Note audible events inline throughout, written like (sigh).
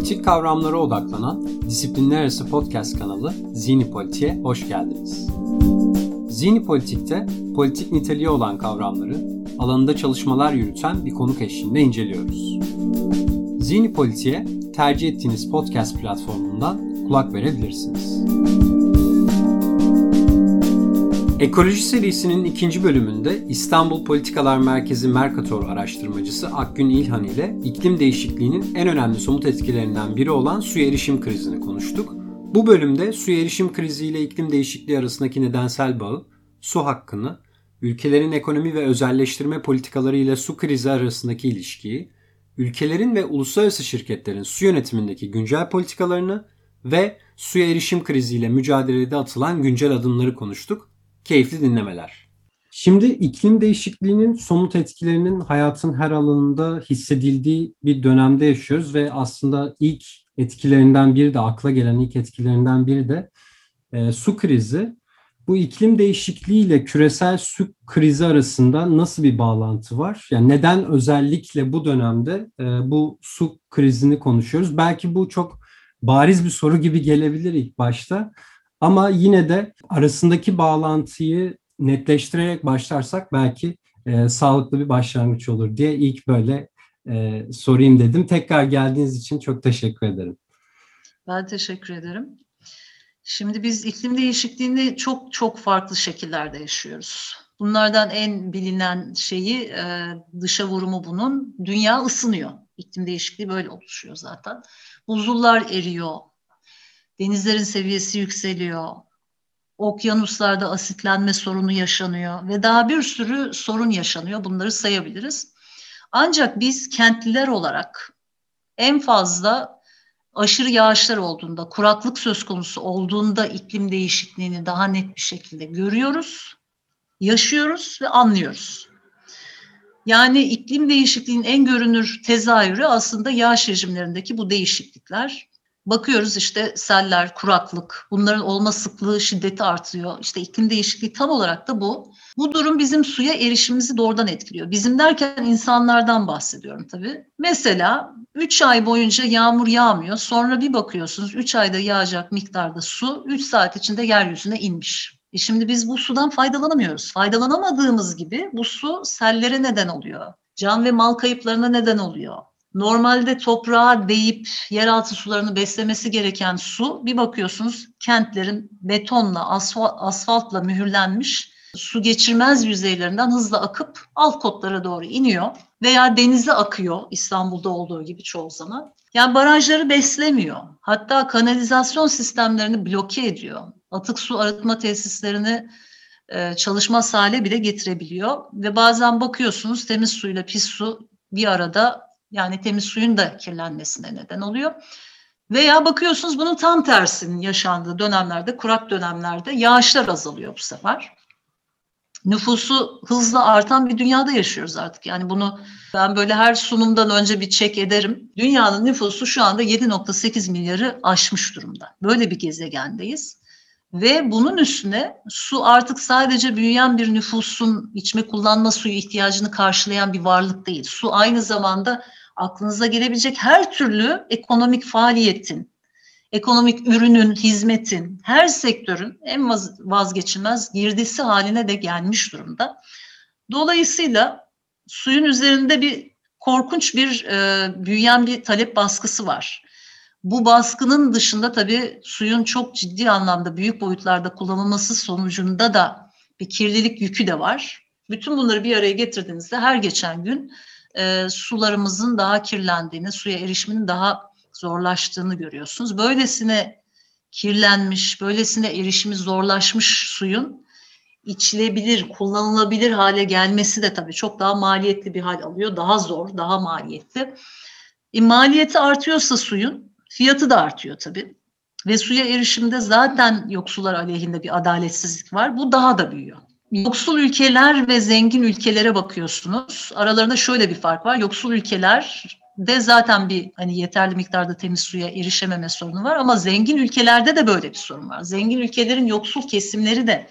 Politik kavramlara odaklanan disiplinler arası podcast kanalı Zini Politik'e hoş geldiniz. Zini Politik'te politik niteliği olan kavramları alanında çalışmalar yürüten bir konuk eşliğinde inceliyoruz. Zini Politik'e tercih ettiğiniz podcast platformundan kulak verebilirsiniz. Ekoloji serisinin ikinci bölümünde İstanbul Politikalar Merkezi Mercator araştırmacısı Akgün İlhan ile iklim değişikliğinin en önemli somut etkilerinden biri olan suya erişim krizini konuştuk. Bu bölümde suya erişim krizi ile iklim değişikliği arasındaki nedensel bağı, su hakkını, ülkelerin ekonomi ve özelleştirme politikaları ile su krizi arasındaki ilişkiyi, ülkelerin ve uluslararası şirketlerin su yönetimindeki güncel politikalarını ve suya erişim kriziyle mücadelede atılan güncel adımları konuştuk. Keyifli dinlemeler. Şimdi iklim değişikliğinin somut etkilerinin hayatın her alanında hissedildiği bir dönemde yaşıyoruz ve aslında ilk etkilerinden biri de akla gelen ilk etkilerinden biri de e, su krizi. Bu iklim değişikliği ile küresel su krizi arasında nasıl bir bağlantı var? Yani neden özellikle bu dönemde e, bu su krizini konuşuyoruz? Belki bu çok bariz bir soru gibi gelebilir ilk başta. Ama yine de arasındaki bağlantıyı netleştirerek başlarsak belki e, sağlıklı bir başlangıç olur diye ilk böyle e, sorayım dedim. Tekrar geldiğiniz için çok teşekkür ederim. Ben teşekkür ederim. Şimdi biz iklim değişikliğini çok çok farklı şekillerde yaşıyoruz. Bunlardan en bilinen şeyi e, dışa vurumu bunun dünya ısınıyor. İklim değişikliği böyle oluşuyor zaten. Buzullar eriyor, denizlerin seviyesi yükseliyor, okyanuslarda asitlenme sorunu yaşanıyor ve daha bir sürü sorun yaşanıyor. Bunları sayabiliriz. Ancak biz kentliler olarak en fazla aşırı yağışlar olduğunda, kuraklık söz konusu olduğunda iklim değişikliğini daha net bir şekilde görüyoruz, yaşıyoruz ve anlıyoruz. Yani iklim değişikliğinin en görünür tezahürü aslında yağış rejimlerindeki bu değişiklikler. Bakıyoruz işte seller, kuraklık, bunların olma sıklığı, şiddeti artıyor. İşte iklim değişikliği tam olarak da bu. Bu durum bizim suya erişimimizi doğrudan etkiliyor. Bizim derken insanlardan bahsediyorum tabii. Mesela 3 ay boyunca yağmur yağmıyor. Sonra bir bakıyorsunuz 3 ayda yağacak miktarda su 3 saat içinde yeryüzüne inmiş. E şimdi biz bu sudan faydalanamıyoruz. Faydalanamadığımız gibi bu su sellere neden oluyor. Can ve mal kayıplarına neden oluyor normalde toprağa değip yeraltı sularını beslemesi gereken su bir bakıyorsunuz kentlerin betonla, asfalt, asfaltla mühürlenmiş su geçirmez yüzeylerinden hızla akıp alt kotlara doğru iniyor veya denize akıyor İstanbul'da olduğu gibi çoğu zaman. Yani barajları beslemiyor. Hatta kanalizasyon sistemlerini bloke ediyor. Atık su arıtma tesislerini e, çalışmaz hale bile getirebiliyor. Ve bazen bakıyorsunuz temiz suyla pis su bir arada yani temiz suyun da kirlenmesine neden oluyor. Veya bakıyorsunuz bunun tam tersinin yaşandığı dönemlerde, kurak dönemlerde yağışlar azalıyor bu sefer. Nüfusu hızla artan bir dünyada yaşıyoruz artık. Yani bunu ben böyle her sunumdan önce bir çek ederim. Dünyanın nüfusu şu anda 7.8 milyarı aşmış durumda. Böyle bir gezegendeyiz. Ve bunun üstüne su artık sadece büyüyen bir nüfusun içme kullanma suyu ihtiyacını karşılayan bir varlık değil. Su aynı zamanda aklınıza gelebilecek her türlü ekonomik faaliyetin, ekonomik ürünün, hizmetin, her sektörün en vazgeçilmez girdisi haline de gelmiş durumda. Dolayısıyla suyun üzerinde bir korkunç bir e, büyüyen bir talep baskısı var. Bu baskının dışında tabii suyun çok ciddi anlamda büyük boyutlarda kullanılması sonucunda da bir kirlilik yükü de var. Bütün bunları bir araya getirdiğinizde her geçen gün e, sularımızın daha kirlendiğini, suya erişimin daha zorlaştığını görüyorsunuz. Böylesine kirlenmiş, böylesine erişimi zorlaşmış suyun içilebilir, kullanılabilir hale gelmesi de tabii çok daha maliyetli bir hal alıyor. Daha zor, daha maliyetli. E, maliyeti artıyorsa suyun, fiyatı da artıyor tabii. Ve suya erişimde zaten yoksullar aleyhinde bir adaletsizlik var. Bu daha da büyüyor yoksul ülkeler ve zengin ülkelere bakıyorsunuz. Aralarında şöyle bir fark var. Yoksul ülkeler de zaten bir hani yeterli miktarda temiz suya erişememe sorunu var ama zengin ülkelerde de böyle bir sorun var. Zengin ülkelerin yoksul kesimleri de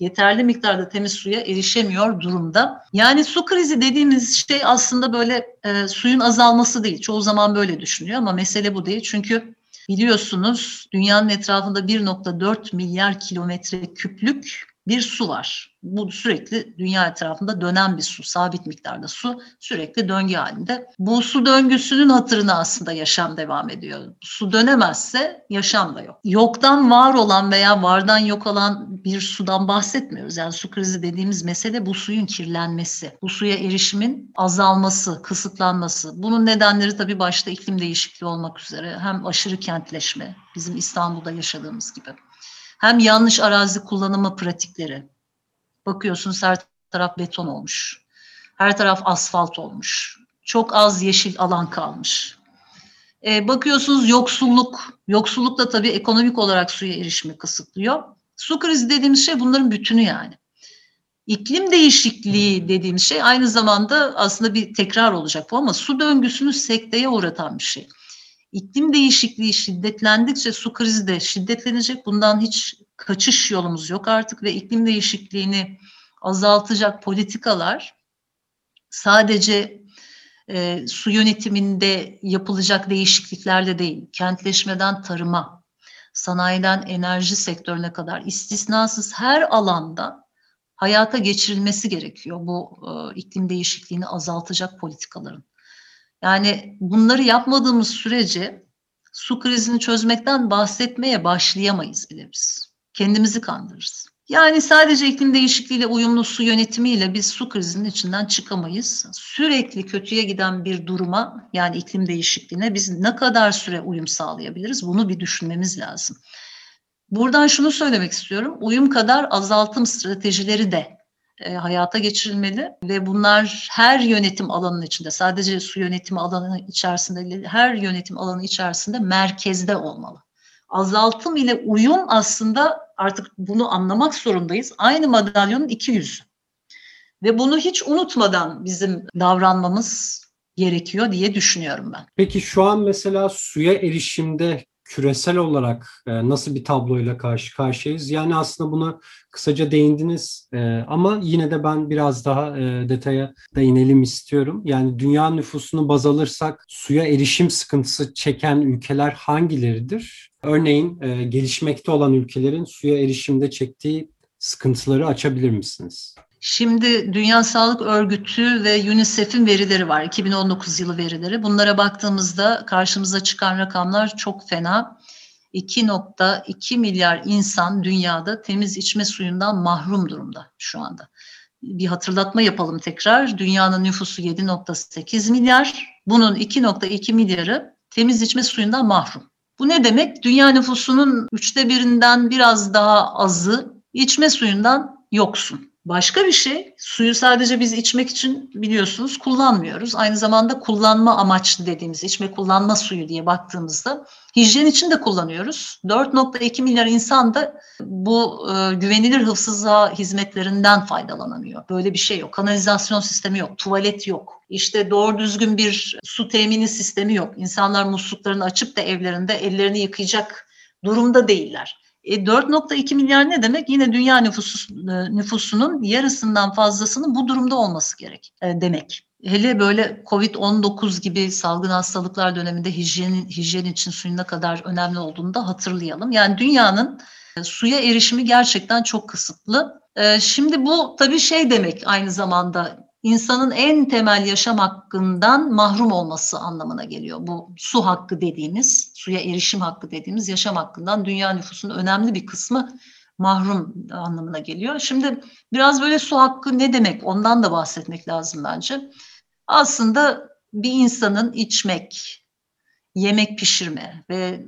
yeterli miktarda temiz suya erişemiyor durumda. Yani su krizi dediğimiz şey aslında böyle e, suyun azalması değil. Çoğu zaman böyle düşünüyor ama mesele bu değil. Çünkü biliyorsunuz dünyanın etrafında 1.4 milyar kilometre küplük bir su var. Bu sürekli dünya etrafında dönen bir su, sabit miktarda su sürekli döngü halinde. Bu su döngüsünün hatırına aslında yaşam devam ediyor. Su dönemezse yaşam da yok. Yoktan var olan veya vardan yok olan bir sudan bahsetmiyoruz. Yani su krizi dediğimiz mesele bu suyun kirlenmesi, bu suya erişimin azalması, kısıtlanması. Bunun nedenleri tabii başta iklim değişikliği olmak üzere hem aşırı kentleşme, bizim İstanbul'da yaşadığımız gibi hem yanlış arazi kullanımı pratikleri. Bakıyorsunuz her taraf beton olmuş. Her taraf asfalt olmuş. Çok az yeşil alan kalmış. E, bakıyorsunuz yoksulluk. Yoksulluk da tabii ekonomik olarak suya erişimi kısıtlıyor. Su krizi dediğimiz şey bunların bütünü yani. İklim değişikliği dediğimiz şey aynı zamanda aslında bir tekrar olacak bu ama su döngüsünü sekteye uğratan bir şey. İklim değişikliği şiddetlendikçe su krizi de şiddetlenecek. Bundan hiç kaçış yolumuz yok artık ve iklim değişikliğini azaltacak politikalar sadece e, su yönetiminde yapılacak değişikliklerle değil, kentleşmeden tarıma, sanayiden enerji sektörüne kadar istisnasız her alanda hayata geçirilmesi gerekiyor bu e, iklim değişikliğini azaltacak politikaların. Yani bunları yapmadığımız sürece su krizini çözmekten bahsetmeye başlayamayız bile biz. Kendimizi kandırırız. Yani sadece iklim değişikliğiyle uyumlu su yönetimiyle biz su krizinin içinden çıkamayız. Sürekli kötüye giden bir duruma yani iklim değişikliğine biz ne kadar süre uyum sağlayabiliriz bunu bir düşünmemiz lazım. Buradan şunu söylemek istiyorum. Uyum kadar azaltım stratejileri de e, hayata geçirilmeli ve bunlar her yönetim alanının içinde sadece su yönetimi alanı içerisinde her yönetim alanı içerisinde merkezde olmalı. Azaltım ile uyum aslında artık bunu anlamak zorundayız. Aynı madalyonun iki yüzü. Ve bunu hiç unutmadan bizim davranmamız gerekiyor diye düşünüyorum ben. Peki şu an mesela suya erişimde küresel olarak e, nasıl bir tabloyla karşı karşıyayız? Yani aslında buna kısaca değindiniz e, ama yine de ben biraz daha e, detaya değinelim istiyorum. Yani dünya nüfusunu baz alırsak suya erişim sıkıntısı çeken ülkeler hangileridir? Örneğin gelişmekte olan ülkelerin suya erişimde çektiği sıkıntıları açabilir misiniz? Şimdi Dünya Sağlık Örgütü ve UNICEF'in verileri var. 2019 yılı verileri. Bunlara baktığımızda karşımıza çıkan rakamlar çok fena. 2.2 milyar insan dünyada temiz içme suyundan mahrum durumda şu anda. Bir hatırlatma yapalım tekrar. Dünyanın nüfusu 7.8 milyar. Bunun 2.2 milyarı temiz içme suyundan mahrum. Bu ne demek? Dünya nüfusunun üçte birinden biraz daha azı içme suyundan yoksun. Başka bir şey, suyu sadece biz içmek için biliyorsunuz kullanmıyoruz. Aynı zamanda kullanma amaçlı dediğimiz içme kullanma suyu diye baktığımızda hijyen için de kullanıyoruz. 4.2 milyar insan da bu e, güvenilir hıfzıza hizmetlerinden faydalanamıyor. Böyle bir şey yok. Kanalizasyon sistemi yok, tuvalet yok. İşte doğru düzgün bir su temini sistemi yok. İnsanlar musluklarını açıp da evlerinde ellerini yıkayacak durumda değiller. E, 4.2 milyar ne demek? Yine dünya nüfusu, e, nüfusunun yarısından fazlasının bu durumda olması gerek e, demek. Hele böyle Covid-19 gibi salgın hastalıklar döneminde hijyen, hijyen için suyun ne kadar önemli olduğunu da hatırlayalım. Yani dünyanın e, suya erişimi gerçekten çok kısıtlı. E, şimdi bu tabii şey demek aynı zamanda insanın en temel yaşam hakkından mahrum olması anlamına geliyor. Bu su hakkı dediğimiz, suya erişim hakkı dediğimiz yaşam hakkından dünya nüfusunun önemli bir kısmı mahrum anlamına geliyor. Şimdi biraz böyle su hakkı ne demek ondan da bahsetmek lazım bence. Aslında bir insanın içmek, yemek pişirme ve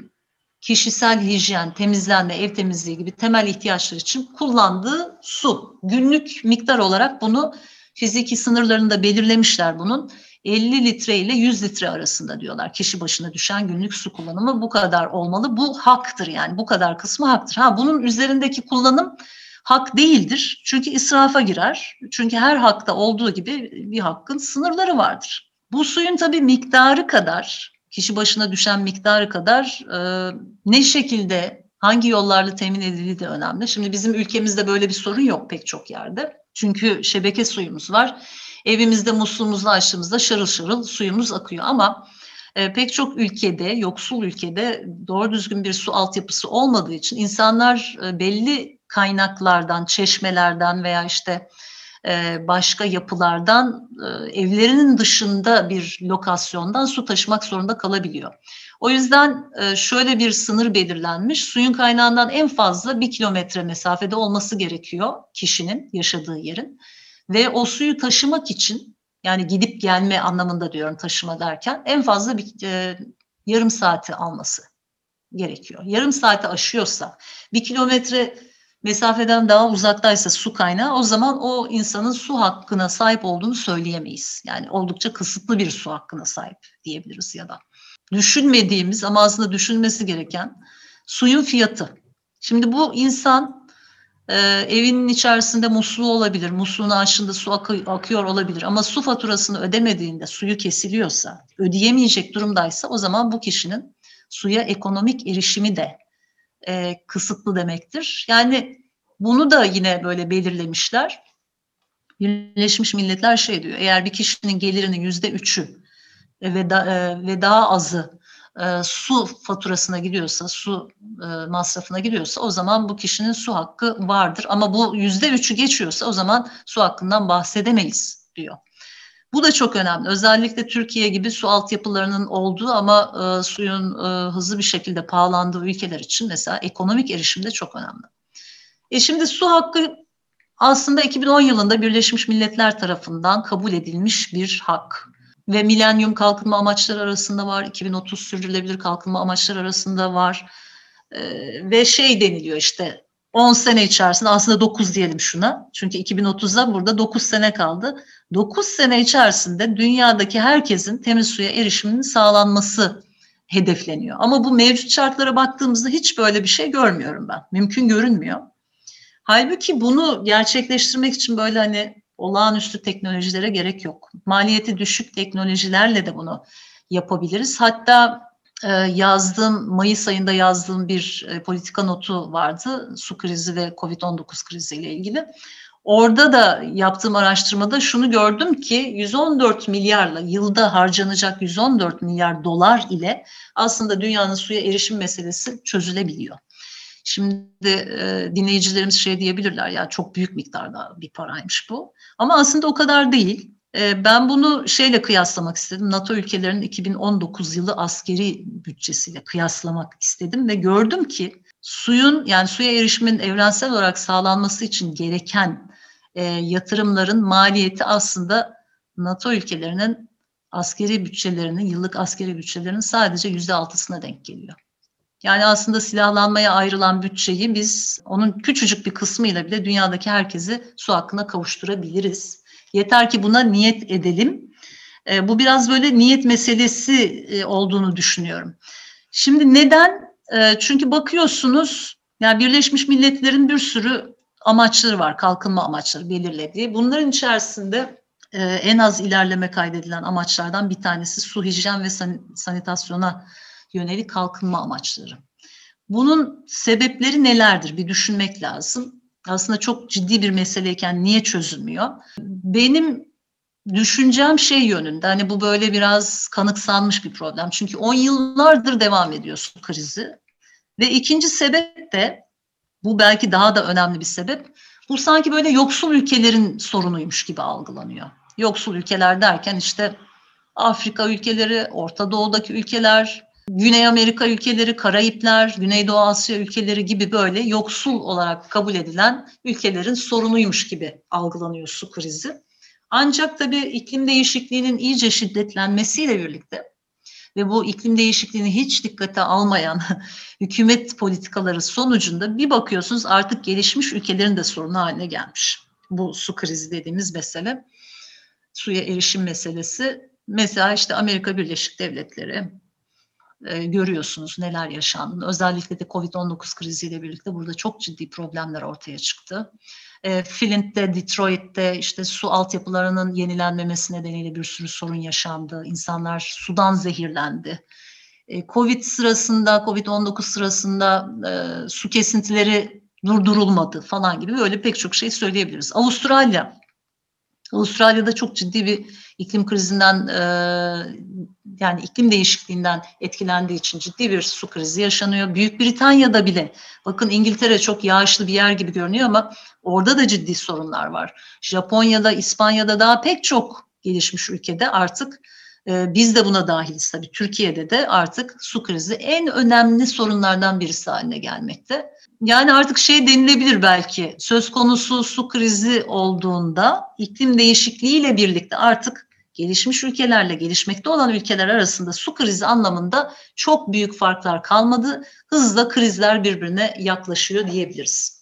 kişisel hijyen, temizlenme, ev temizliği gibi temel ihtiyaçlar için kullandığı su. Günlük miktar olarak bunu Fiziki sınırlarını da belirlemişler bunun. 50 litre ile 100 litre arasında diyorlar. Kişi başına düşen günlük su kullanımı bu kadar olmalı. Bu haktır yani bu kadar kısmı haktır. Ha bunun üzerindeki kullanım hak değildir. Çünkü israfa girer. Çünkü her hakta olduğu gibi bir hakkın sınırları vardır. Bu suyun tabii miktarı kadar, kişi başına düşen miktarı kadar e, ne şekilde hangi yollarla temin edildiği de önemli. Şimdi bizim ülkemizde böyle bir sorun yok pek çok yerde. Çünkü şebeke suyumuz var. Evimizde musluğumuzu açtığımızda şarıl şarıl suyumuz akıyor ama e, pek çok ülkede, yoksul ülkede doğru düzgün bir su altyapısı olmadığı için insanlar e, belli kaynaklardan, çeşmelerden veya işte e, başka yapılardan e, evlerinin dışında bir lokasyondan su taşımak zorunda kalabiliyor. O yüzden e, şöyle bir sınır belirlenmiş. Suyun kaynağından en fazla bir kilometre mesafede olması gerekiyor kişinin yaşadığı yerin. Ve o suyu taşımak için yani gidip gelme anlamında diyorum taşıma derken en fazla bir e, yarım saati alması gerekiyor. Yarım saati aşıyorsa bir kilometre mesafeden daha uzaktaysa su kaynağı o zaman o insanın su hakkına sahip olduğunu söyleyemeyiz. Yani oldukça kısıtlı bir su hakkına sahip diyebiliriz ya da. Düşünmediğimiz ama aslında düşünmesi gereken suyun fiyatı. Şimdi bu insan e, evinin içerisinde musluğu olabilir, musluğun açtığında su akı, akıyor olabilir ama su faturasını ödemediğinde suyu kesiliyorsa, ödeyemeyecek durumdaysa o zaman bu kişinin suya ekonomik erişimi de e, kısıtlı demektir. Yani bunu da yine böyle belirlemişler. Birleşmiş Milletler şey diyor, eğer bir kişinin gelirinin yüzde üçü ve, da, e, ve daha azı e, su faturasına gidiyorsa, su e, masrafına gidiyorsa o zaman bu kişinin su hakkı vardır. Ama bu yüzde üçü geçiyorsa o zaman su hakkından bahsedemeyiz diyor. Bu da çok önemli. Özellikle Türkiye gibi su altyapılarının olduğu ama e, suyun e, hızlı bir şekilde pahalandığı ülkeler için mesela ekonomik erişim de çok önemli. E şimdi su hakkı aslında 2010 yılında Birleşmiş Milletler tarafından kabul edilmiş bir hak ve milenyum kalkınma amaçları arasında var, 2030 sürdürülebilir kalkınma amaçları arasında var. Ee, ve şey deniliyor işte 10 sene içerisinde aslında 9 diyelim şuna. Çünkü 2030'da burada 9 sene kaldı. 9 sene içerisinde dünyadaki herkesin temiz suya erişiminin sağlanması hedefleniyor. Ama bu mevcut şartlara baktığımızda hiç böyle bir şey görmüyorum ben. Mümkün görünmüyor. Halbuki bunu gerçekleştirmek için böyle hani olağanüstü teknolojilere gerek yok. Maliyeti düşük teknolojilerle de bunu yapabiliriz. Hatta e, yazdığım, Mayıs ayında yazdığım bir e, politika notu vardı. Su krizi ve Covid-19 kriziyle ilgili. Orada da yaptığım araştırmada şunu gördüm ki 114 milyarla yılda harcanacak 114 milyar dolar ile aslında dünyanın suya erişim meselesi çözülebiliyor. Şimdi e, dinleyicilerimiz şey diyebilirler ya çok büyük miktarda bir paraymış bu. Ama aslında o kadar değil. E, ben bunu şeyle kıyaslamak istedim. NATO ülkelerinin 2019 yılı askeri bütçesiyle kıyaslamak istedim ve gördüm ki suyun yani suya erişimin evrensel olarak sağlanması için gereken e, yatırımların maliyeti aslında NATO ülkelerinin askeri bütçelerinin, yıllık askeri bütçelerinin sadece yüzde altısına denk geliyor. Yani aslında silahlanmaya ayrılan bütçeyi biz onun küçücük bir kısmıyla bile dünyadaki herkesi su hakkına kavuşturabiliriz. Yeter ki buna niyet edelim. E, bu biraz böyle niyet meselesi e, olduğunu düşünüyorum. Şimdi neden? E, çünkü bakıyorsunuz yani Birleşmiş Milletler'in bir sürü amaçları var, kalkınma amaçları belirlediği. Bunların içerisinde e, en az ilerleme kaydedilen amaçlardan bir tanesi su, hijyen ve san, sanitasyona yönelik kalkınma amaçları. Bunun sebepleri nelerdir bir düşünmek lazım. Aslında çok ciddi bir meseleyken niye çözülmüyor? Benim düşüncem şey yönünde hani bu böyle biraz kanıksanmış bir problem. Çünkü 10 yıllardır devam ediyor su krizi. Ve ikinci sebep de bu belki daha da önemli bir sebep. Bu sanki böyle yoksul ülkelerin sorunuymuş gibi algılanıyor. Yoksul ülkeler derken işte Afrika ülkeleri, Orta Doğu'daki ülkeler, Güney Amerika ülkeleri, Karayipler, Güneydoğu Asya ülkeleri gibi böyle yoksul olarak kabul edilen ülkelerin sorunuymuş gibi algılanıyor su krizi. Ancak tabii iklim değişikliğinin iyice şiddetlenmesiyle birlikte ve bu iklim değişikliğini hiç dikkate almayan (laughs) hükümet politikaları sonucunda bir bakıyorsunuz artık gelişmiş ülkelerin de sorunu haline gelmiş. Bu su krizi dediğimiz mesele, suya erişim meselesi. Mesela işte Amerika Birleşik Devletleri, e, görüyorsunuz neler yaşandığını. Özellikle de Covid-19 kriziyle birlikte burada çok ciddi problemler ortaya çıktı. E, Flint'te, Detroit'te işte su altyapılarının yenilenmemesi nedeniyle bir sürü sorun yaşandı. İnsanlar sudan zehirlendi. e, Covid sırasında, Covid-19 sırasında su kesintileri durdurulmadı falan gibi böyle pek çok şey söyleyebiliriz. Avustralya, Avustralya'da çok ciddi bir iklim krizinden e, yani iklim değişikliğinden etkilendiği için ciddi bir su krizi yaşanıyor. Büyük Britanya'da bile bakın İngiltere çok yağışlı bir yer gibi görünüyor ama orada da ciddi sorunlar var. Japonya'da, İspanya'da daha pek çok gelişmiş ülkede artık biz de buna dahiliz tabii. Türkiye'de de artık su krizi en önemli sorunlardan birisi haline gelmekte. Yani artık şey denilebilir belki söz konusu su krizi olduğunda iklim değişikliğiyle birlikte artık gelişmiş ülkelerle gelişmekte olan ülkeler arasında su krizi anlamında çok büyük farklar kalmadı. Hızla krizler birbirine yaklaşıyor diyebiliriz.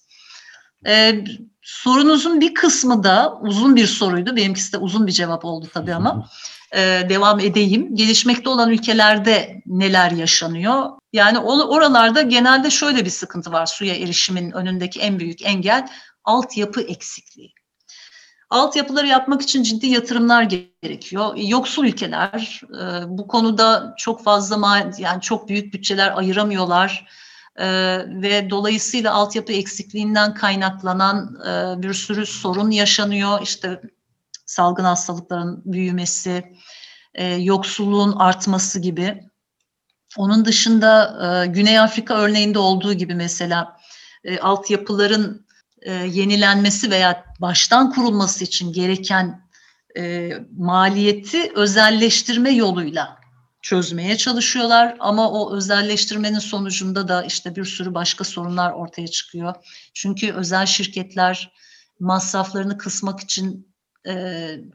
Ee, sorunuzun bir kısmı da uzun bir soruydu. Benimkisi de uzun bir cevap oldu tabii ama (laughs) e, devam edeyim. Gelişmekte olan ülkelerde neler yaşanıyor? Yani oralarda genelde şöyle bir sıkıntı var suya erişimin önündeki en büyük engel altyapı eksikliği. Altyapıları yapmak için ciddi yatırımlar gerekiyor. Yoksul ülkeler e, bu konuda çok fazla yani çok büyük bütçeler ayıramıyorlar e, ve dolayısıyla altyapı eksikliğinden kaynaklanan e, bir sürü sorun yaşanıyor. İşte salgın hastalıkların büyümesi, e, yoksulluğun artması gibi. Onun dışında e, Güney Afrika örneğinde olduğu gibi mesela e, altyapıların e, yenilenmesi veya baştan kurulması için gereken e, maliyeti özelleştirme yoluyla çözmeye çalışıyorlar ama o özelleştirmenin sonucunda da işte bir sürü başka sorunlar ortaya çıkıyor. Çünkü özel şirketler masraflarını kısmak için e,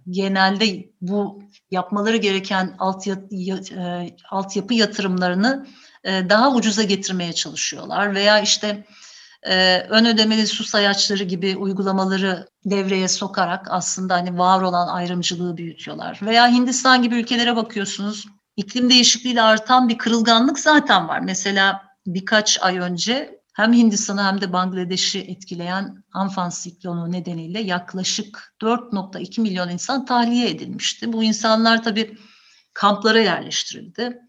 genelde bu yapmaları gereken altyapı, e, altyapı yatırımlarını e, daha ucuza getirmeye çalışıyorlar veya işte e, ön ödemeli su sayaçları gibi uygulamaları devreye sokarak aslında hani var olan ayrımcılığı büyütüyorlar. Veya Hindistan gibi ülkelere bakıyorsunuz iklim değişikliğiyle artan bir kırılganlık zaten var. Mesela birkaç ay önce hem Hindistan'ı hem de Bangladeş'i etkileyen Amphan siklonu nedeniyle yaklaşık 4.2 milyon insan tahliye edilmişti. Bu insanlar tabii kamplara yerleştirildi.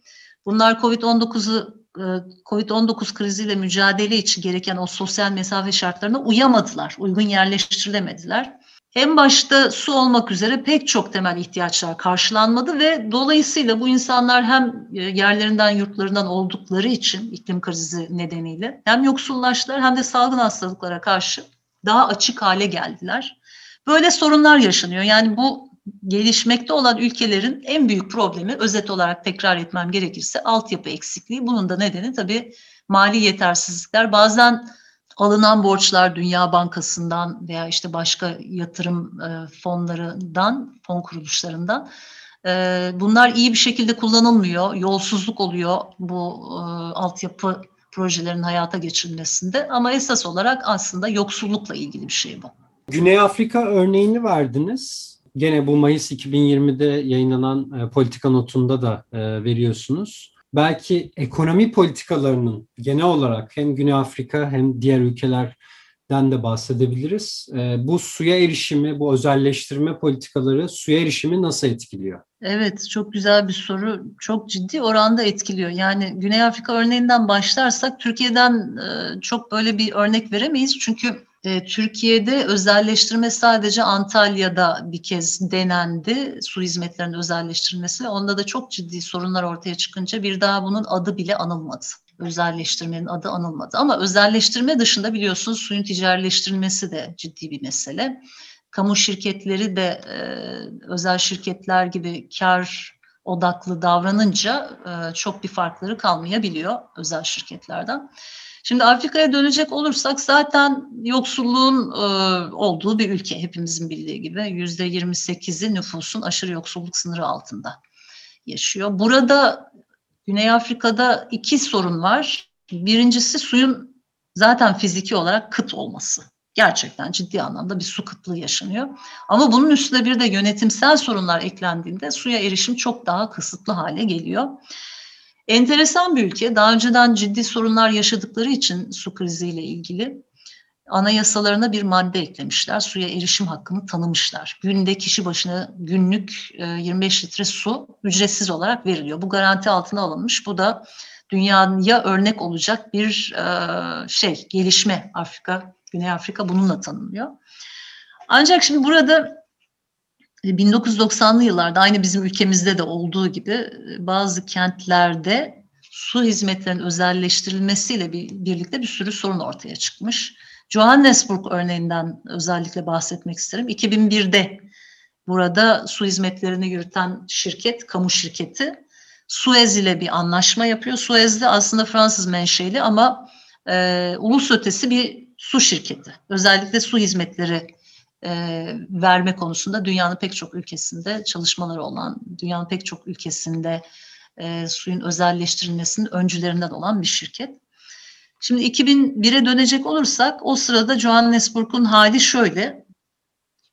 Bunlar Covid-19'u e, Covid-19 kriziyle mücadele için gereken o sosyal mesafe şartlarına uyamadılar, uygun yerleştirilemediler en başta su olmak üzere pek çok temel ihtiyaçlar karşılanmadı ve dolayısıyla bu insanlar hem e, yerlerinden yurtlarından oldukları için iklim krizi nedeniyle hem yoksullaştılar hem de salgın hastalıklara karşı daha açık hale geldiler. Böyle sorunlar yaşanıyor. Yani bu gelişmekte olan ülkelerin en büyük problemi özet olarak tekrar etmem gerekirse altyapı eksikliği. Bunun da nedeni tabii mali yetersizlikler. Bazen alınan borçlar Dünya Bankası'ndan veya işte başka yatırım e, fonlarından, fon kuruluşlarından e, bunlar iyi bir şekilde kullanılmıyor. Yolsuzluk oluyor bu e, altyapı projelerin hayata geçirilmesinde ama esas olarak aslında yoksullukla ilgili bir şey bu. Güney Afrika örneğini verdiniz. Gene bu Mayıs 2020'de yayınlanan e, politika notunda da veriyorsunuz belki ekonomi politikalarının genel olarak hem Güney Afrika hem diğer ülkelerden de bahsedebiliriz. E, bu suya erişimi, bu özelleştirme politikaları suya erişimi nasıl etkiliyor? Evet, çok güzel bir soru. Çok ciddi oranda etkiliyor. Yani Güney Afrika örneğinden başlarsak Türkiye'den e, çok böyle bir örnek veremeyiz. Çünkü e, Türkiye'de özelleştirme sadece Antalya'da bir kez denendi. Su hizmetlerinin özelleştirilmesi onda da çok ciddi sorunlar ortaya çıkınca bir daha bunun adı bile anılmadı. Özelleştirmenin adı anılmadı. Ama özelleştirme dışında biliyorsunuz suyun ticarileştirilmesi de ciddi bir mesele. Kamu şirketleri de e, özel şirketler gibi kar odaklı davranınca e, çok bir farkları kalmayabiliyor özel şirketlerden. Şimdi Afrika'ya dönecek olursak zaten yoksulluğun e, olduğu bir ülke hepimizin bildiği gibi. Yüzde 28'i nüfusun aşırı yoksulluk sınırı altında yaşıyor. Burada Güney Afrika'da iki sorun var. Birincisi suyun zaten fiziki olarak kıt olması. Gerçekten ciddi anlamda bir su kıtlığı yaşanıyor. Ama bunun üstüne bir de yönetimsel sorunlar eklendiğinde suya erişim çok daha kısıtlı hale geliyor. Enteresan bir ülke. Daha önceden ciddi sorunlar yaşadıkları için su kriziyle ilgili anayasalarına bir madde eklemişler. Suya erişim hakkını tanımışlar. Günde kişi başına günlük 25 litre su ücretsiz olarak veriliyor. Bu garanti altına alınmış. Bu da dünyaya örnek olacak bir şey, gelişme Afrika, Güney Afrika bununla tanınıyor. Ancak şimdi burada 1990'lı yıllarda aynı bizim ülkemizde de olduğu gibi bazı kentlerde su hizmetlerinin özelleştirilmesiyle birlikte bir sürü sorun ortaya çıkmış. Johannesburg örneğinden özellikle bahsetmek isterim. 2001'de burada su hizmetlerini yürüten şirket, kamu şirketi Suez ile bir anlaşma yapıyor. Suez de aslında Fransız menşeli ama e, ulus ötesi bir su şirketi. Özellikle su hizmetleri e, verme konusunda dünyanın pek çok ülkesinde çalışmaları olan, dünyanın pek çok ülkesinde e, suyun özelleştirilmesinin öncülerinden olan bir şirket. Şimdi 2001'e dönecek olursak o sırada Johannesburg'un hali şöyle.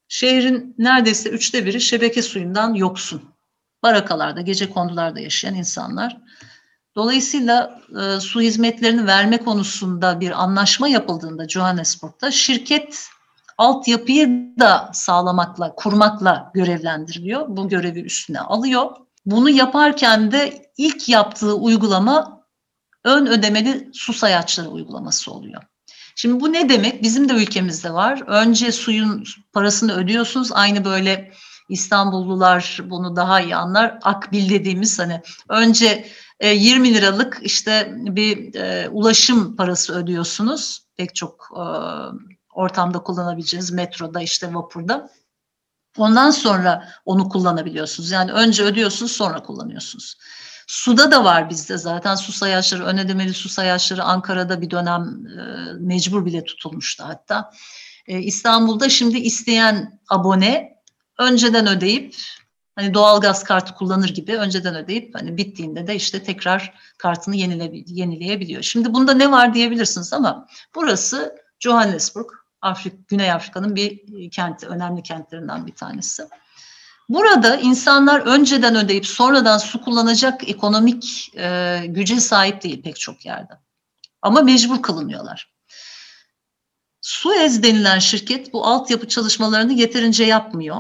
Şehrin neredeyse üçte biri şebeke suyundan yoksun. Barakalarda, gece kondularda yaşayan insanlar. Dolayısıyla e, su hizmetlerini verme konusunda bir anlaşma yapıldığında Johannesburg'da şirket altyapıyı da sağlamakla, kurmakla görevlendiriliyor. Bu görevi üstüne alıyor. Bunu yaparken de ilk yaptığı uygulama ön ödemeli su sayaçları uygulaması oluyor. Şimdi bu ne demek? Bizim de ülkemizde var. Önce suyun parasını ödüyorsunuz. Aynı böyle İstanbullular bunu daha iyi anlar. Akbil dediğimiz hani önce 20 e, liralık işte bir e, ulaşım parası ödüyorsunuz. Pek çok e, ortamda kullanabileceğiniz metroda işte vapurda. Ondan sonra onu kullanabiliyorsunuz. Yani önce ödüyorsunuz sonra kullanıyorsunuz. Suda da var bizde zaten su sayaçları, ön ödemeli su sayaçları Ankara'da bir dönem e, mecbur bile tutulmuştu hatta. E, İstanbul'da şimdi isteyen abone önceden ödeyip hani doğalgaz kartı kullanır gibi önceden ödeyip hani bittiğinde de işte tekrar kartını yenile, yenileyebiliyor. Şimdi bunda ne var diyebilirsiniz ama burası Johannesburg, Afrika, Güney Afrika'nın bir kenti, önemli kentlerinden bir tanesi. Burada insanlar önceden ödeyip sonradan su kullanacak ekonomik e, güce sahip değil pek çok yerde. Ama mecbur kılınıyorlar. Suez denilen şirket bu altyapı çalışmalarını yeterince yapmıyor.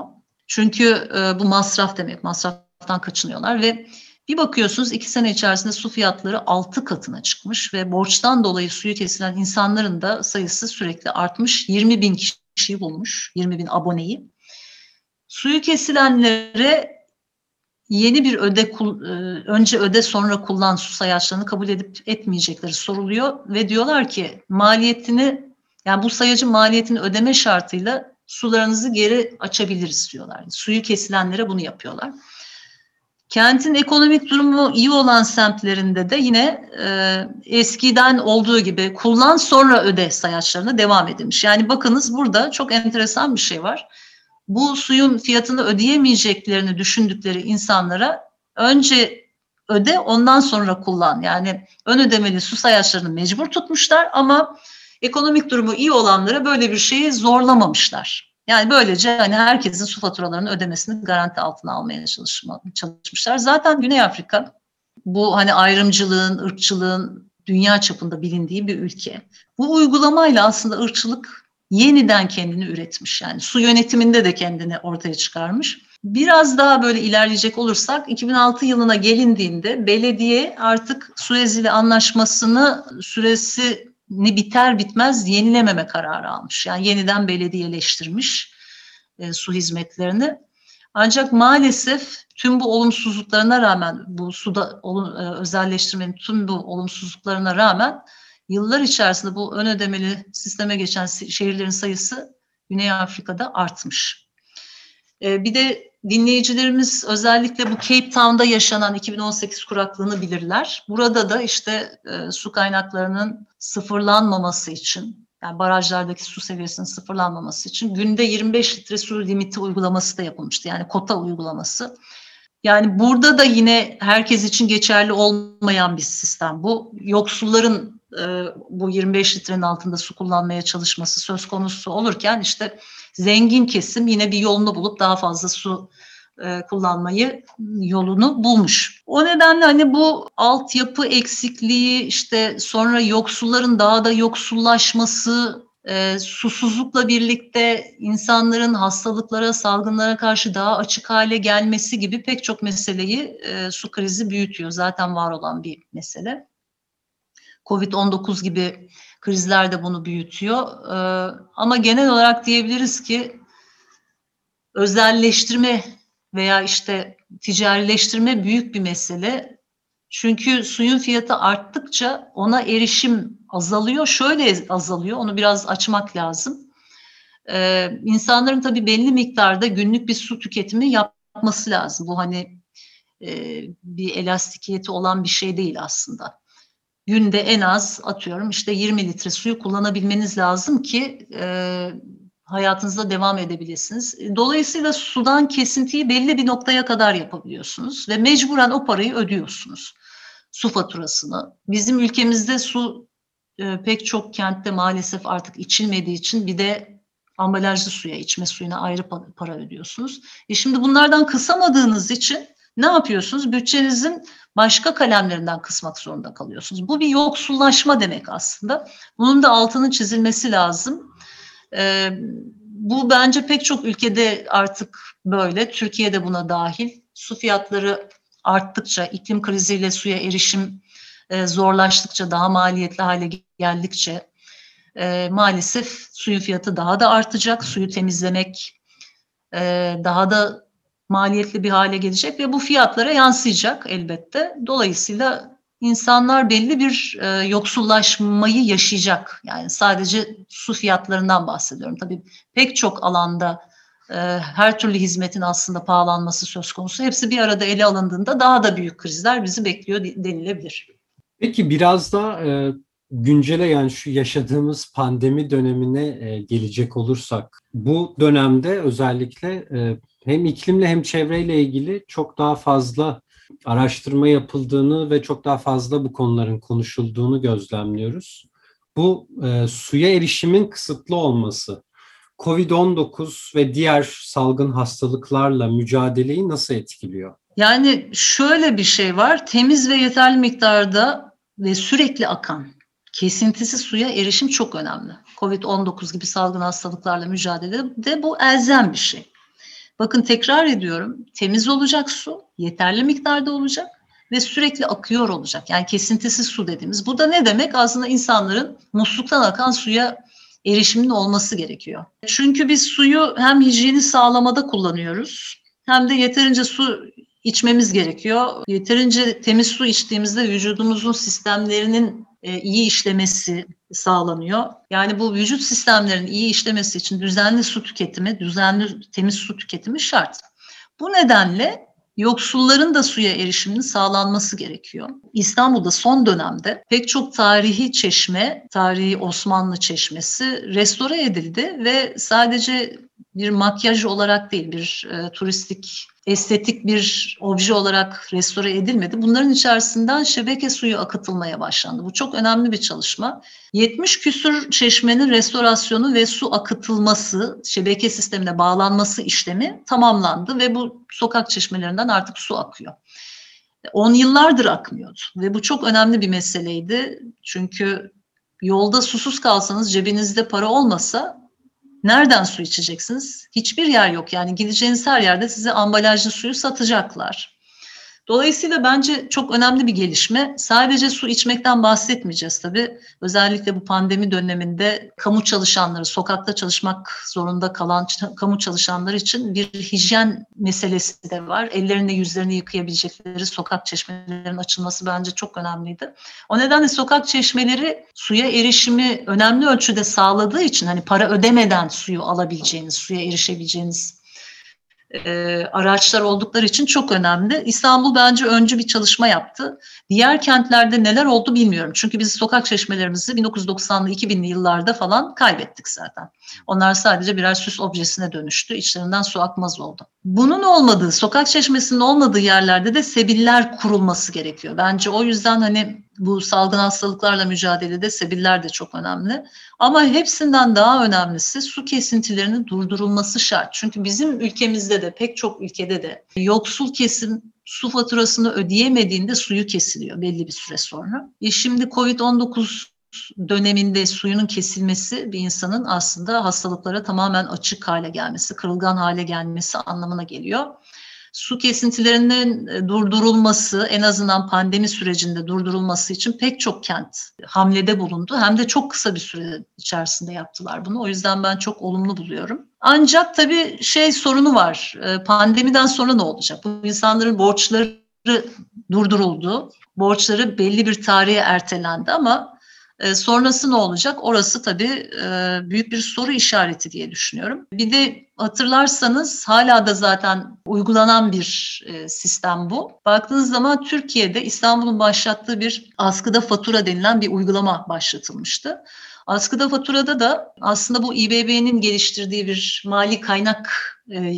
Çünkü e, bu masraf demek, masraftan kaçınıyorlar ve bir bakıyorsunuz iki sene içerisinde su fiyatları altı katına çıkmış ve borçtan dolayı suyu kesilen insanların da sayısı sürekli artmış. 20 bin kişiyi bulmuş, 20 bin aboneyi. Suyu kesilenlere yeni bir öde e, önce öde sonra kullan su sayaçlarını kabul edip etmeyecekleri soruluyor ve diyorlar ki maliyetini yani bu sayacın maliyetini ödeme şartıyla sularınızı geri açabiliriz diyorlar. Suyu kesilenlere bunu yapıyorlar. Kentin ekonomik durumu iyi olan semtlerinde de yine e, eskiden olduğu gibi kullan sonra öde sayaçlarına devam edilmiş. Yani bakınız burada çok enteresan bir şey var. Bu suyun fiyatını ödeyemeyeceklerini düşündükleri insanlara önce öde ondan sonra kullan. Yani ön ödemeli su sayaçlarını mecbur tutmuşlar ama ekonomik durumu iyi olanlara böyle bir şeyi zorlamamışlar. Yani böylece hani herkesin su faturalarını ödemesini garanti altına almaya çalışma, çalışmışlar. Zaten Güney Afrika bu hani ayrımcılığın, ırkçılığın dünya çapında bilindiği bir ülke. Bu uygulamayla aslında ırkçılık yeniden kendini üretmiş. Yani su yönetiminde de kendini ortaya çıkarmış. Biraz daha böyle ilerleyecek olursak 2006 yılına gelindiğinde belediye artık Suez ile anlaşmasını süresi ne biter bitmez yenilememe kararı almış. Yani yeniden belediyeleştirmiş e, su hizmetlerini. Ancak maalesef tüm bu olumsuzluklarına rağmen bu suda olum, e, özelleştirmenin tüm bu olumsuzluklarına rağmen yıllar içerisinde bu ön ödemeli sisteme geçen şehirlerin sayısı Güney Afrika'da artmış. E, bir de dinleyicilerimiz özellikle bu Cape Town'da yaşanan 2018 kuraklığını bilirler. Burada da işte e, su kaynaklarının sıfırlanmaması için, yani barajlardaki su seviyesinin sıfırlanmaması için günde 25 litre su limiti uygulaması da yapılmıştı. Yani kota uygulaması. Yani burada da yine herkes için geçerli olmayan bir sistem. Bu yoksulların e, bu 25 litrenin altında su kullanmaya çalışması söz konusu olurken işte zengin kesim yine bir yolunu bulup daha fazla su e, kullanmayı yolunu bulmuş. O nedenle hani bu altyapı eksikliği işte sonra yoksulların daha da yoksullaşması e, susuzlukla birlikte insanların hastalıklara, salgınlara karşı daha açık hale gelmesi gibi pek çok meseleyi e, su krizi büyütüyor. Zaten var olan bir mesele. Covid-19 gibi krizler de bunu büyütüyor. E, ama genel olarak diyebiliriz ki özelleştirme veya işte ticarileştirme büyük bir mesele. Çünkü suyun fiyatı arttıkça ona erişim azalıyor. Şöyle azalıyor, onu biraz açmak lazım. Ee, insanların tabii belli miktarda günlük bir su tüketimi yapması lazım. Bu hani e, bir elastikiyeti olan bir şey değil aslında. Günde en az atıyorum işte 20 litre suyu kullanabilmeniz lazım ki e, hayatınızda devam edebilirsiniz. Dolayısıyla sudan kesintiyi belli bir noktaya kadar yapabiliyorsunuz ve mecburen o parayı ödüyorsunuz. Su faturasını. Bizim ülkemizde su e, pek çok kentte maalesef artık içilmediği için bir de ambalajlı suya, içme suyuna ayrı para ödüyorsunuz. E şimdi bunlardan kısamadığınız için ne yapıyorsunuz? Bütçenizin başka kalemlerinden kısmak zorunda kalıyorsunuz. Bu bir yoksullaşma demek aslında. Bunun da altının çizilmesi lazım. E, bu bence pek çok ülkede artık böyle. Türkiye'de buna dahil. Su fiyatları arttıkça, iklim kriziyle suya erişim e, zorlaştıkça, daha maliyetli hale geldikçe e, maalesef suyun fiyatı daha da artacak. Suyu temizlemek e, daha da maliyetli bir hale gelecek ve bu fiyatlara yansıyacak elbette. Dolayısıyla insanlar belli bir e, yoksullaşmayı yaşayacak. Yani sadece su fiyatlarından bahsediyorum. Tabii pek çok alanda e, her türlü hizmetin aslında pahalanması söz konusu. Hepsi bir arada ele alındığında daha da büyük krizler bizi bekliyor denilebilir. Peki biraz da e, güncele yani şu yaşadığımız pandemi dönemine e, gelecek olursak bu dönemde özellikle e, hem iklimle hem çevreyle ilgili çok daha fazla araştırma yapıldığını ve çok daha fazla bu konuların konuşulduğunu gözlemliyoruz. Bu e, suya erişimin kısıtlı olması, COVID-19 ve diğer salgın hastalıklarla mücadeleyi nasıl etkiliyor? Yani şöyle bir şey var, temiz ve yeterli miktarda ve sürekli akan kesintisi suya erişim çok önemli. Covid-19 gibi salgın hastalıklarla mücadelede bu elzem bir şey. Bakın tekrar ediyorum, temiz olacak su, yeterli miktarda olacak ve sürekli akıyor olacak. Yani kesintisiz su dediğimiz. Bu da ne demek? Aslında insanların musluktan akan suya erişimin olması gerekiyor. Çünkü biz suyu hem hijyeni sağlamada kullanıyoruz hem de yeterince su içmemiz gerekiyor. Yeterince temiz su içtiğimizde vücudumuzun sistemlerinin iyi işlemesi sağlanıyor. Yani bu vücut sistemlerinin iyi işlemesi için düzenli su tüketimi, düzenli temiz su tüketimi şart. Bu nedenle yoksulların da suya erişiminin sağlanması gerekiyor. İstanbul'da son dönemde pek çok tarihi çeşme, tarihi Osmanlı çeşmesi restore edildi ve sadece bir makyaj olarak değil, bir e, turistik estetik bir obje olarak restore edilmedi. Bunların içerisinden şebeke suyu akıtılmaya başlandı. Bu çok önemli bir çalışma. 70 küsur çeşmenin restorasyonu ve su akıtılması, şebeke sistemine bağlanması işlemi tamamlandı ve bu sokak çeşmelerinden artık su akıyor. 10 yıllardır akmıyordu ve bu çok önemli bir meseleydi. Çünkü yolda susuz kalsanız cebinizde para olmasa Nereden su içeceksiniz? Hiçbir yer yok. Yani gideceğiniz her yerde size ambalajlı suyu satacaklar. Dolayısıyla bence çok önemli bir gelişme. Sadece su içmekten bahsetmeyeceğiz tabii. Özellikle bu pandemi döneminde kamu çalışanları, sokakta çalışmak zorunda kalan kamu çalışanları için bir hijyen meselesi de var. Ellerini yüzlerini yıkayabilecekleri sokak çeşmelerinin açılması bence çok önemliydi. O nedenle sokak çeşmeleri suya erişimi önemli ölçüde sağladığı için hani para ödemeden suyu alabileceğiniz, suya erişebileceğiniz e, araçlar oldukları için çok önemli. İstanbul bence öncü bir çalışma yaptı. Diğer kentlerde neler oldu bilmiyorum. Çünkü biz sokak çeşmelerimizi 1990'lı 2000'li yıllarda falan kaybettik zaten. Onlar sadece birer süs objesine dönüştü. İçlerinden su akmaz oldu. Bunun olmadığı, sokak çeşmesinin olmadığı yerlerde de sebiller kurulması gerekiyor. Bence o yüzden hani bu salgın hastalıklarla mücadelede sebiller de çok önemli. Ama hepsinden daha önemlisi su kesintilerinin durdurulması şart. Çünkü bizim ülkemizde de pek çok ülkede de yoksul kesim su faturasını ödeyemediğinde suyu kesiliyor belli bir süre sonra. E şimdi Covid-19 döneminde suyunun kesilmesi bir insanın aslında hastalıklara tamamen açık hale gelmesi, kırılgan hale gelmesi anlamına geliyor. Su kesintilerinin e, durdurulması, en azından pandemi sürecinde durdurulması için pek çok kent hamlede bulundu. Hem de çok kısa bir süre içerisinde yaptılar bunu. O yüzden ben çok olumlu buluyorum. Ancak tabii şey sorunu var. E, pandemiden sonra ne olacak? Bu insanların borçları durduruldu. Borçları belli bir tarihe ertelendi ama e, sonrası ne olacak? Orası tabii e, büyük bir soru işareti diye düşünüyorum. Bir de hatırlarsanız hala da zaten uygulanan bir e, sistem bu. Baktığınız zaman Türkiye'de İstanbul'un başlattığı bir askıda fatura denilen bir uygulama başlatılmıştı. Askıda faturada da aslında bu İBB'nin geliştirdiği bir mali kaynak e,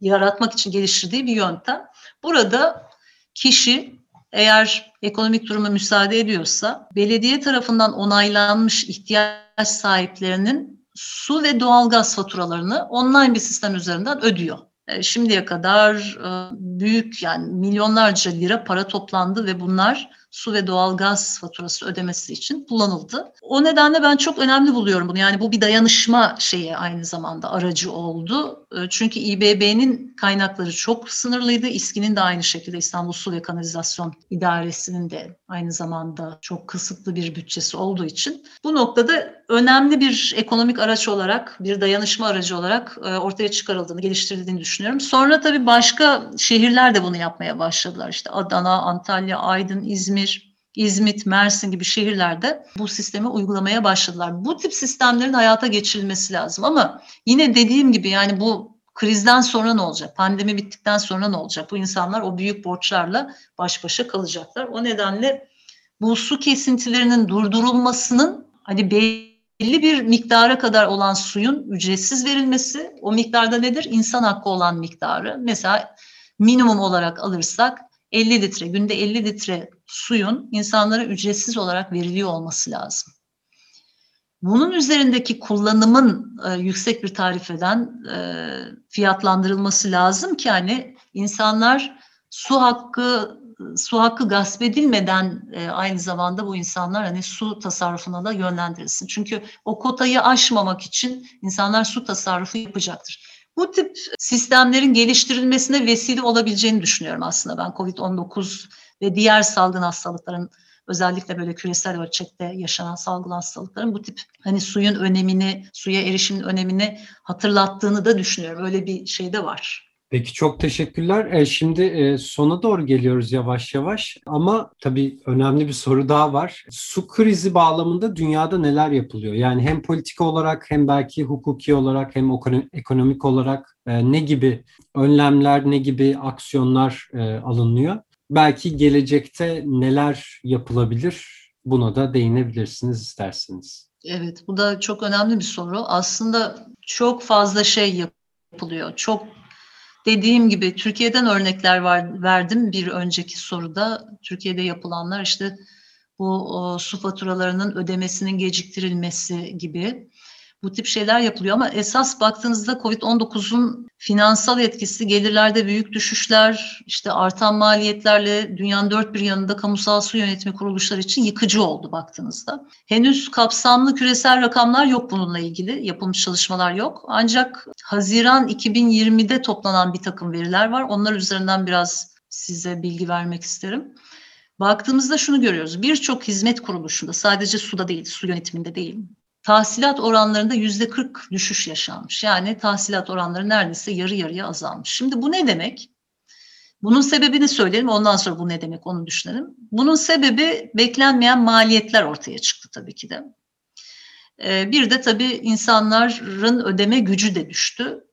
yaratmak için geliştirdiği bir yöntem. Burada kişi eğer ekonomik durumu müsaade ediyorsa belediye tarafından onaylanmış ihtiyaç sahiplerinin su ve doğalgaz faturalarını online bir sistem üzerinden ödüyor. E, şimdiye kadar e, büyük yani milyonlarca lira para toplandı ve bunlar su ve doğalgaz faturası ödemesi için kullanıldı. O nedenle ben çok önemli buluyorum bunu. Yani bu bir dayanışma şeyi aynı zamanda aracı oldu. Ee, çünkü İBB'nin kaynakları çok sınırlıydı. İSKİ'nin de aynı şekilde İstanbul Su ve Kanalizasyon İdaresi'nin de aynı zamanda çok kısıtlı bir bütçesi olduğu için bu noktada önemli bir ekonomik araç olarak, bir dayanışma aracı olarak e, ortaya çıkarıldığını, geliştirildiğini düşünüyorum. Sonra tabii başka şehirler de bunu yapmaya başladılar. İşte Adana, Antalya, Aydın, İzmir, İzmit, Mersin gibi şehirlerde bu sistemi uygulamaya başladılar. Bu tip sistemlerin hayata geçirilmesi lazım ama yine dediğim gibi yani bu krizden sonra ne olacak? Pandemi bittikten sonra ne olacak? Bu insanlar o büyük borçlarla baş başa kalacaklar. O nedenle bu su kesintilerinin durdurulmasının hani belli bir miktara kadar olan suyun ücretsiz verilmesi, o miktarda nedir? İnsan hakkı olan miktarı. Mesela minimum olarak alırsak 50 litre, günde 50 litre suyun insanlara ücretsiz olarak veriliyor olması lazım. Bunun üzerindeki kullanımın e, yüksek bir tarifeden e, fiyatlandırılması lazım ki hani insanlar su hakkı su hakkı gasp edilmeden e, aynı zamanda bu insanlar hani su tasarrufuna da yönlendirilsin. Çünkü o kotayı aşmamak için insanlar su tasarrufu yapacaktır. Bu tip sistemlerin geliştirilmesine vesile olabileceğini düşünüyorum aslında ben COVID-19 ve diğer salgın hastalıkların özellikle böyle küresel ölçekte yaşanan salgın hastalıkların bu tip hani suyun önemini, suya erişimin önemini hatırlattığını da düşünüyorum. Öyle bir şey de var. Peki çok teşekkürler. E, şimdi e, sona doğru geliyoruz yavaş yavaş ama tabii önemli bir soru daha var. Su krizi bağlamında dünyada neler yapılıyor? Yani hem politika olarak hem belki hukuki olarak hem ekonomik olarak e, ne gibi önlemler, ne gibi aksiyonlar alınıyor? Belki gelecekte neler yapılabilir? Buna da değinebilirsiniz isterseniz. Evet, bu da çok önemli bir soru. Aslında çok fazla şey yapılıyor. Çok Dediğim gibi Türkiye'den örnekler var, verdim bir önceki soruda. Türkiye'de yapılanlar işte bu o, su faturalarının ödemesinin geciktirilmesi gibi bu tip şeyler yapılıyor ama esas baktığınızda Covid-19'un finansal etkisi gelirlerde büyük düşüşler, işte artan maliyetlerle dünyanın dört bir yanında kamusal su yönetimi kuruluşları için yıkıcı oldu baktığınızda. Henüz kapsamlı küresel rakamlar yok bununla ilgili, yapılmış çalışmalar yok. Ancak Haziran 2020'de toplanan bir takım veriler var. Onlar üzerinden biraz size bilgi vermek isterim. Baktığımızda şunu görüyoruz. Birçok hizmet kuruluşunda sadece suda değil, su yönetiminde değil, tahsilat oranlarında yüzde 40 düşüş yaşanmış. Yani tahsilat oranları neredeyse yarı yarıya azalmış. Şimdi bu ne demek? Bunun sebebini söyleyelim ondan sonra bu ne demek onu düşünelim. Bunun sebebi beklenmeyen maliyetler ortaya çıktı tabii ki de. Ee, bir de tabii insanların ödeme gücü de düştü.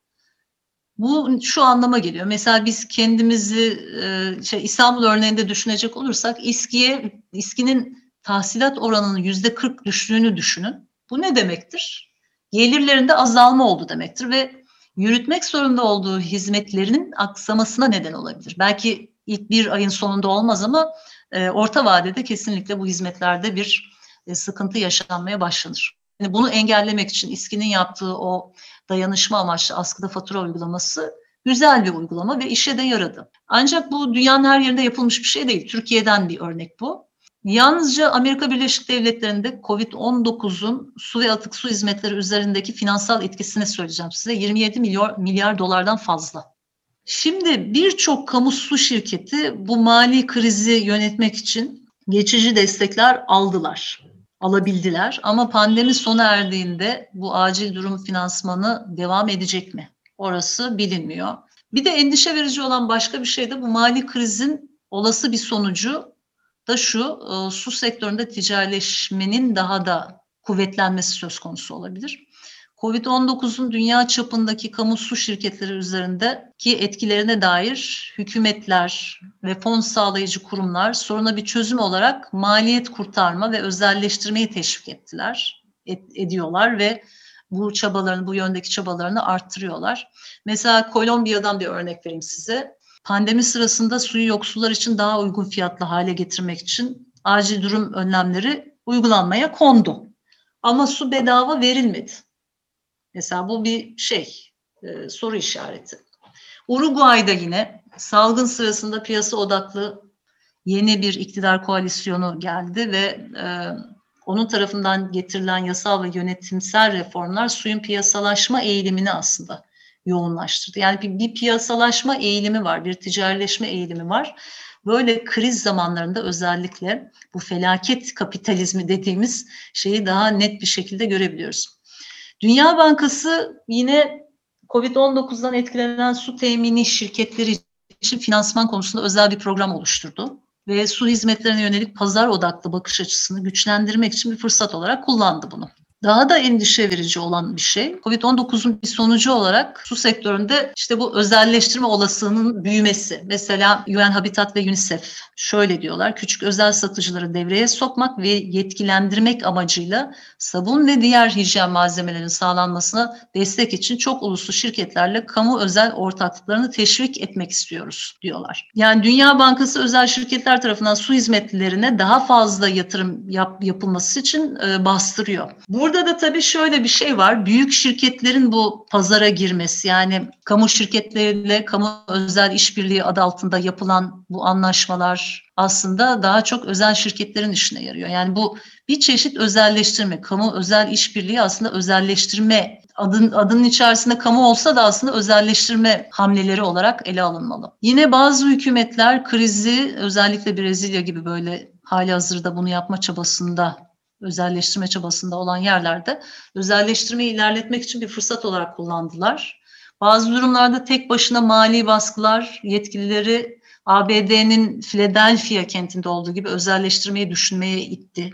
Bu şu anlama geliyor. Mesela biz kendimizi e, şey, İstanbul örneğinde düşünecek olursak İSKİ'ye, İSKİ'nin tahsilat oranının yüzde 40 düştüğünü düşünün. Bu ne demektir? Gelirlerinde azalma oldu demektir ve yürütmek zorunda olduğu hizmetlerinin aksamasına neden olabilir. Belki ilk bir ayın sonunda olmaz ama e, orta vadede kesinlikle bu hizmetlerde bir e, sıkıntı yaşanmaya başlanır. Yani bunu engellemek için İSKİ'nin yaptığı o dayanışma amaçlı askıda fatura uygulaması güzel bir uygulama ve işe de yaradı. Ancak bu dünyanın her yerinde yapılmış bir şey değil. Türkiye'den bir örnek bu. Yalnızca Amerika Birleşik Devletleri'nde COVID-19'un su ve atık su hizmetleri üzerindeki finansal etkisini söyleyeceğim size. 27 milyar, milyar dolardan fazla. Şimdi birçok kamu su şirketi bu mali krizi yönetmek için geçici destekler aldılar, alabildiler. Ama pandemi sona erdiğinde bu acil durum finansmanı devam edecek mi? Orası bilinmiyor. Bir de endişe verici olan başka bir şey de bu mali krizin olası bir sonucu da şu, e, su sektöründe ticarileşmenin daha da kuvvetlenmesi söz konusu olabilir. Covid-19'un dünya çapındaki kamu su şirketleri üzerindeki etkilerine dair hükümetler ve fon sağlayıcı kurumlar soruna bir çözüm olarak maliyet kurtarma ve özelleştirmeyi teşvik ettiler, et, ediyorlar ve bu çabalarını, bu yöndeki çabalarını arttırıyorlar. Mesela Kolombiya'dan bir örnek vereyim size. Pandemi sırasında suyu yoksullar için daha uygun fiyatlı hale getirmek için acil durum önlemleri uygulanmaya kondu. Ama su bedava verilmedi. Mesela bu bir şey, e, soru işareti. Uruguay'da yine salgın sırasında piyasa odaklı yeni bir iktidar koalisyonu geldi ve e, onun tarafından getirilen yasal ve yönetimsel reformlar suyun piyasalaşma eğilimini aslında yoğunlaştırdı. Yani bir, bir piyasalaşma eğilimi var, bir ticarileşme eğilimi var. Böyle kriz zamanlarında özellikle bu felaket kapitalizmi dediğimiz şeyi daha net bir şekilde görebiliyoruz. Dünya Bankası yine Covid-19'dan etkilenen su temini şirketleri için finansman konusunda özel bir program oluşturdu ve su hizmetlerine yönelik pazar odaklı bakış açısını güçlendirmek için bir fırsat olarak kullandı bunu. Daha da endişe verici olan bir şey, Covid-19'un bir sonucu olarak su sektöründe işte bu özelleştirme olasılığının büyümesi. Mesela UN Habitat ve UNICEF şöyle diyorlar, küçük özel satıcıları devreye sokmak ve yetkilendirmek amacıyla sabun ve diğer hijyen malzemelerinin sağlanmasına destek için çok uluslu şirketlerle kamu özel ortaklıklarını teşvik etmek istiyoruz diyorlar. Yani Dünya Bankası özel şirketler tarafından su hizmetlerine daha fazla yatırım yap, yapılması için e, bastırıyor. Burada Burada da tabii şöyle bir şey var. Büyük şirketlerin bu pazara girmesi yani kamu şirketleriyle kamu özel işbirliği adı altında yapılan bu anlaşmalar aslında daha çok özel şirketlerin işine yarıyor. Yani bu bir çeşit özelleştirme, kamu özel işbirliği aslında özelleştirme adın, adının içerisinde kamu olsa da aslında özelleştirme hamleleri olarak ele alınmalı. Yine bazı hükümetler krizi özellikle Brezilya gibi böyle hali hazırda bunu yapma çabasında özelleştirme çabasında olan yerlerde özelleştirmeyi ilerletmek için bir fırsat olarak kullandılar. Bazı durumlarda tek başına mali baskılar yetkilileri ABD'nin Philadelphia kentinde olduğu gibi özelleştirmeyi düşünmeye itti.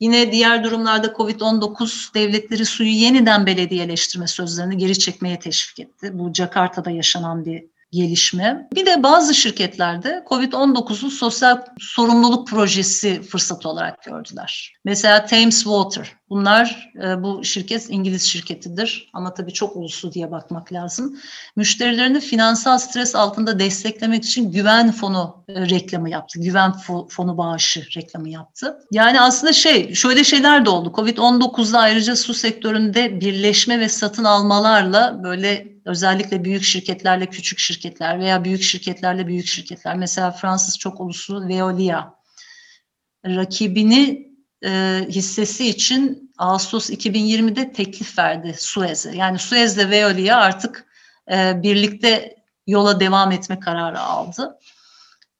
Yine diğer durumlarda COVID-19 devletleri suyu yeniden belediyeleştirme sözlerini geri çekmeye teşvik etti. Bu Jakarta'da yaşanan bir gelişme. Bir de bazı şirketlerde COVID-19'un sosyal sorumluluk projesi fırsatı olarak gördüler. Mesela Thames Water. Bunlar e, bu şirket İngiliz şirketidir ama tabii çok uluslu diye bakmak lazım. Müşterilerini finansal stres altında desteklemek için güven fonu e, reklamı yaptı. Güven fonu bağışı reklamı yaptı. Yani aslında şey şöyle şeyler de oldu. Covid-19'da ayrıca su sektöründe birleşme ve satın almalarla böyle özellikle büyük şirketlerle küçük şirketler veya büyük şirketlerle büyük şirketler. Mesela Fransız çok uluslu Veolia rakibini e, hissesi için Ağustos 2020'de teklif verdi Suez'e. Yani Suez'le Veolia artık e, birlikte yola devam etme kararı aldı.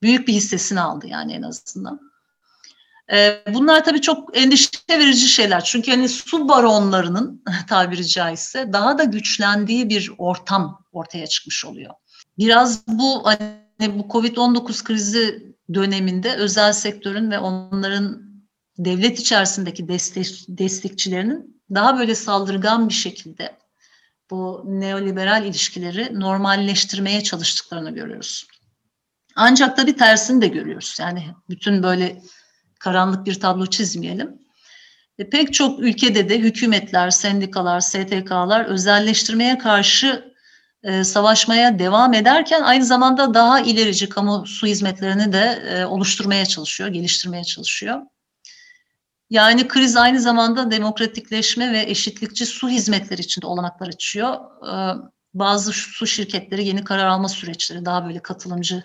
Büyük bir hissesini aldı yani en azından. E, bunlar tabii çok endişe verici şeyler. Çünkü hani su baronlarının (laughs) tabiri caizse daha da güçlendiği bir ortam ortaya çıkmış oluyor. Biraz bu hani bu Covid-19 krizi döneminde özel sektörün ve onların devlet içerisindeki destek, destekçilerinin daha böyle saldırgan bir şekilde bu neoliberal ilişkileri normalleştirmeye çalıştıklarını görüyoruz. Ancak tabii tersini de görüyoruz. Yani bütün böyle karanlık bir tablo çizmeyelim. E, pek çok ülkede de hükümetler, sendikalar, STK'lar özelleştirmeye karşı e, savaşmaya devam ederken aynı zamanda daha ilerici kamu su hizmetlerini de e, oluşturmaya çalışıyor, geliştirmeye çalışıyor. Yani kriz aynı zamanda demokratikleşme ve eşitlikçi su hizmetleri için de olanaklar açıyor. Ee, bazı su şirketleri yeni karar alma süreçleri, daha böyle katılımcı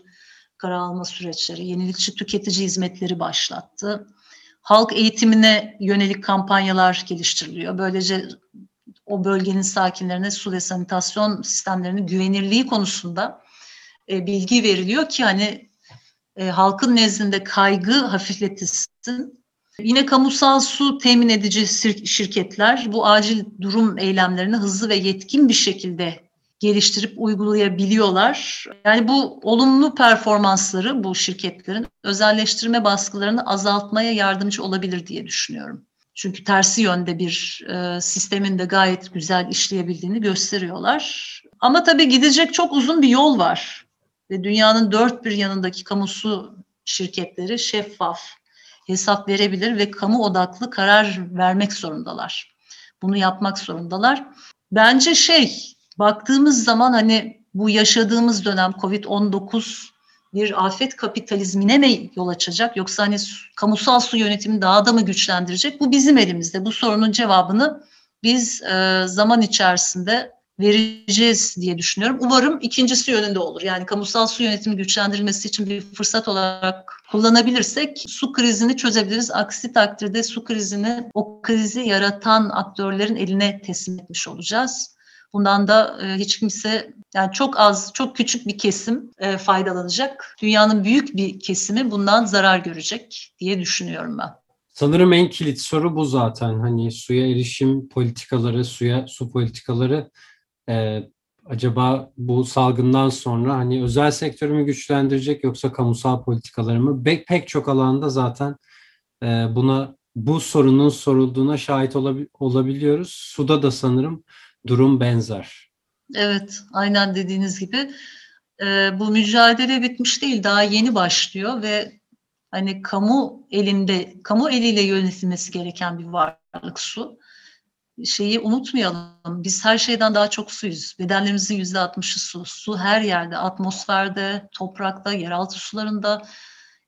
karar alma süreçleri, yenilikçi tüketici hizmetleri başlattı. Halk eğitimine yönelik kampanyalar geliştiriliyor. Böylece o bölgenin sakinlerine su ve sanitasyon sistemlerinin güvenirliği konusunda e, bilgi veriliyor ki hani e, halkın nezdinde kaygı hafifletilsin. Yine kamusal su temin edici şirketler bu acil durum eylemlerini hızlı ve yetkin bir şekilde geliştirip uygulayabiliyorlar. Yani bu olumlu performansları bu şirketlerin özelleştirme baskılarını azaltmaya yardımcı olabilir diye düşünüyorum. Çünkü tersi yönde bir e, sistemin de gayet güzel işleyebildiğini gösteriyorlar. Ama tabii gidecek çok uzun bir yol var. Ve dünyanın dört bir yanındaki kamusu şirketleri şeffaf, hesap verebilir ve kamu odaklı karar vermek zorundalar. Bunu yapmak zorundalar. Bence şey, baktığımız zaman hani bu yaşadığımız dönem Covid-19 bir afet kapitalizmine mi yol açacak yoksa hani kamusal su yönetimi daha da mı güçlendirecek? Bu bizim elimizde. Bu sorunun cevabını biz e, zaman içerisinde vereceğiz diye düşünüyorum. Umarım ikincisi yönünde olur. Yani kamusal su yönetimi güçlendirilmesi için bir fırsat olarak kullanabilirsek su krizini çözebiliriz. Aksi takdirde su krizini o krizi yaratan aktörlerin eline teslim etmiş olacağız. Bundan da e, hiç kimse yani çok az, çok küçük bir kesim e, faydalanacak. Dünyanın büyük bir kesimi bundan zarar görecek diye düşünüyorum ben. Sanırım en kilit soru bu zaten. Hani suya erişim politikaları, suya su politikaları e, acaba bu salgından sonra hani özel sektörü mü güçlendirecek yoksa kamusal politikaları mı? Be- pek çok alanda zaten e, buna bu sorunun sorulduğuna şahit olabi- olabiliyoruz. Suda da sanırım durum benzer. Evet, aynen dediğiniz gibi. E, bu mücadele bitmiş değil, daha yeni başlıyor ve hani kamu elinde, kamu eliyle yönetilmesi gereken bir varlık su şeyi unutmayalım. Biz her şeyden daha çok suyuz. Bedenlerimizin yüzde altmışı su. Su her yerde, atmosferde, toprakta, yeraltı sularında,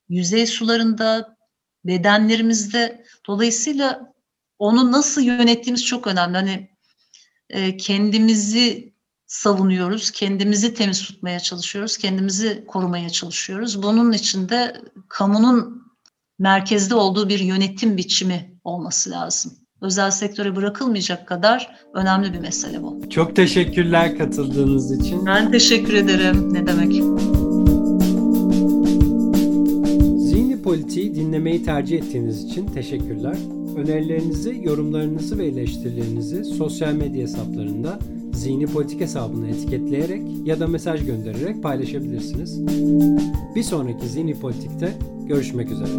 yüzey sularında, bedenlerimizde. Dolayısıyla onu nasıl yönettiğimiz çok önemli. Hani e, kendimizi savunuyoruz, kendimizi temiz tutmaya çalışıyoruz, kendimizi korumaya çalışıyoruz. Bunun için de kamunun merkezde olduğu bir yönetim biçimi olması lazım özel sektöre bırakılmayacak kadar önemli bir mesele bu. Çok teşekkürler katıldığınız için. Ben teşekkür ederim. Ne demek? Zihni Politiği dinlemeyi tercih ettiğiniz için teşekkürler. Önerilerinizi, yorumlarınızı ve eleştirilerinizi sosyal medya hesaplarında Zihni Politik hesabını etiketleyerek ya da mesaj göndererek paylaşabilirsiniz. Bir sonraki Zihni Politik'te görüşmek üzere.